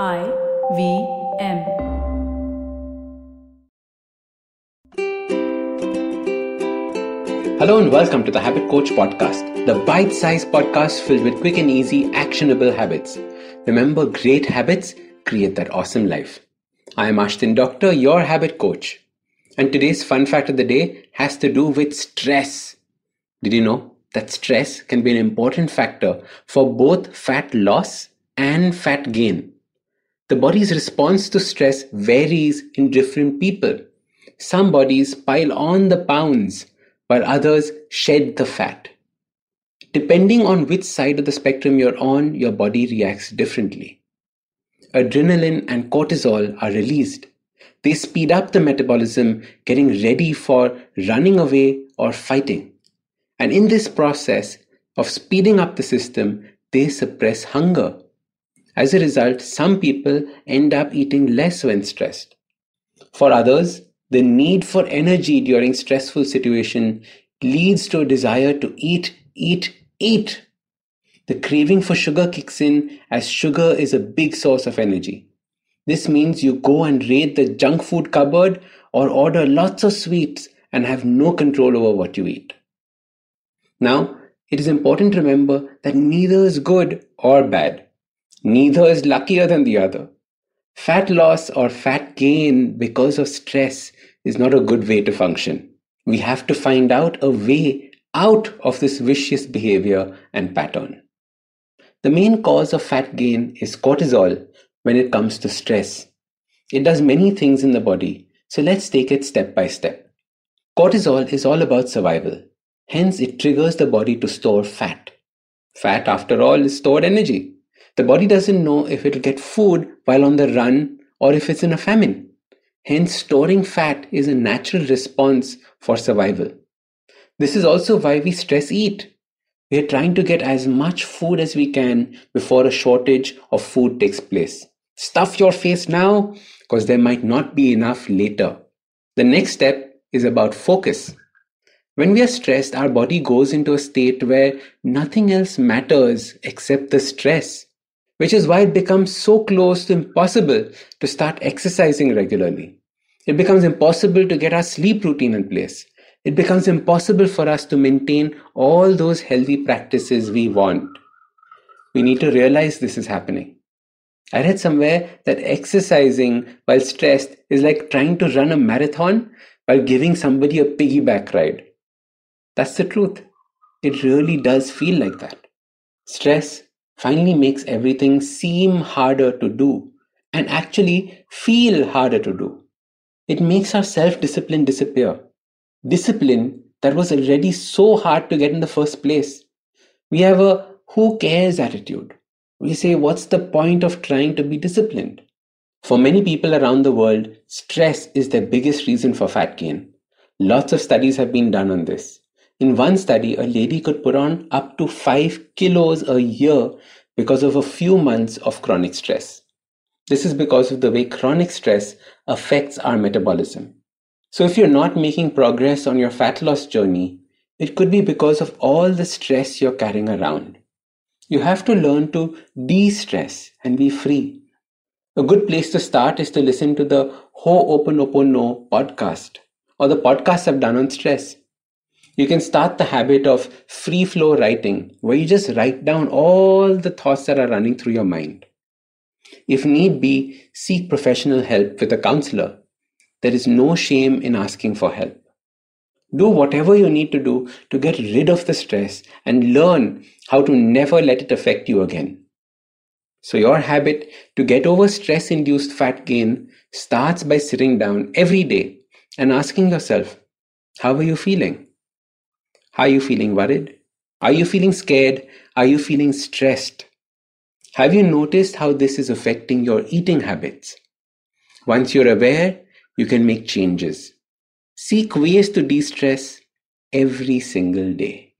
I V M. Hello and welcome to the Habit Coach Podcast, the bite sized podcast filled with quick and easy, actionable habits. Remember, great habits create that awesome life. I am Ashdin Doctor, your habit coach. And today's fun fact of the day has to do with stress. Did you know that stress can be an important factor for both fat loss and fat gain? The body's response to stress varies in different people. Some bodies pile on the pounds while others shed the fat. Depending on which side of the spectrum you're on, your body reacts differently. Adrenaline and cortisol are released. They speed up the metabolism, getting ready for running away or fighting. And in this process of speeding up the system, they suppress hunger. As a result, some people end up eating less when stressed. For others, the need for energy during stressful situation leads to a desire to eat, eat, eat. The craving for sugar kicks in as sugar is a big source of energy. This means you go and raid the junk food cupboard or order lots of sweets and have no control over what you eat. Now, it is important to remember that neither is good or bad. Neither is luckier than the other. Fat loss or fat gain because of stress is not a good way to function. We have to find out a way out of this vicious behavior and pattern. The main cause of fat gain is cortisol when it comes to stress. It does many things in the body, so let's take it step by step. Cortisol is all about survival, hence, it triggers the body to store fat. Fat, after all, is stored energy. The body doesn't know if it'll get food while on the run or if it's in a famine. Hence, storing fat is a natural response for survival. This is also why we stress eat. We are trying to get as much food as we can before a shortage of food takes place. Stuff your face now because there might not be enough later. The next step is about focus. When we are stressed, our body goes into a state where nothing else matters except the stress which is why it becomes so close to impossible to start exercising regularly. It becomes impossible to get our sleep routine in place. It becomes impossible for us to maintain all those healthy practices we want. We need to realize this is happening. I read somewhere that exercising while stressed is like trying to run a marathon while giving somebody a piggyback ride. That's the truth. It really does feel like that. Stress finally makes everything seem harder to do and actually feel harder to do. It makes our self discipline disappear. Discipline that was already so hard to get in the first place. We have a who cares attitude. We say, what's the point of trying to be disciplined? For many people around the world, stress is the biggest reason for fat gain. Lots of studies have been done on this. In one study, a lady could put on up to 5 kilos a year because of a few months of chronic stress. This is because of the way chronic stress affects our metabolism. So, if you're not making progress on your fat loss journey, it could be because of all the stress you're carrying around. You have to learn to de stress and be free. A good place to start is to listen to the Ho Open Ho'oponopono podcast or the podcasts I've done on stress. You can start the habit of free flow writing, where you just write down all the thoughts that are running through your mind. If need be, seek professional help with a counselor. There is no shame in asking for help. Do whatever you need to do to get rid of the stress and learn how to never let it affect you again. So, your habit to get over stress induced fat gain starts by sitting down every day and asking yourself, How are you feeling? Are you feeling worried? Are you feeling scared? Are you feeling stressed? Have you noticed how this is affecting your eating habits? Once you're aware, you can make changes. Seek ways to de stress every single day.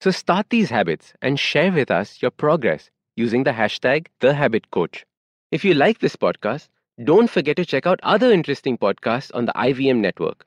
So start these habits and share with us your progress using the hashtag TheHabitCoach. If you like this podcast, don't forget to check out other interesting podcasts on the IVM network.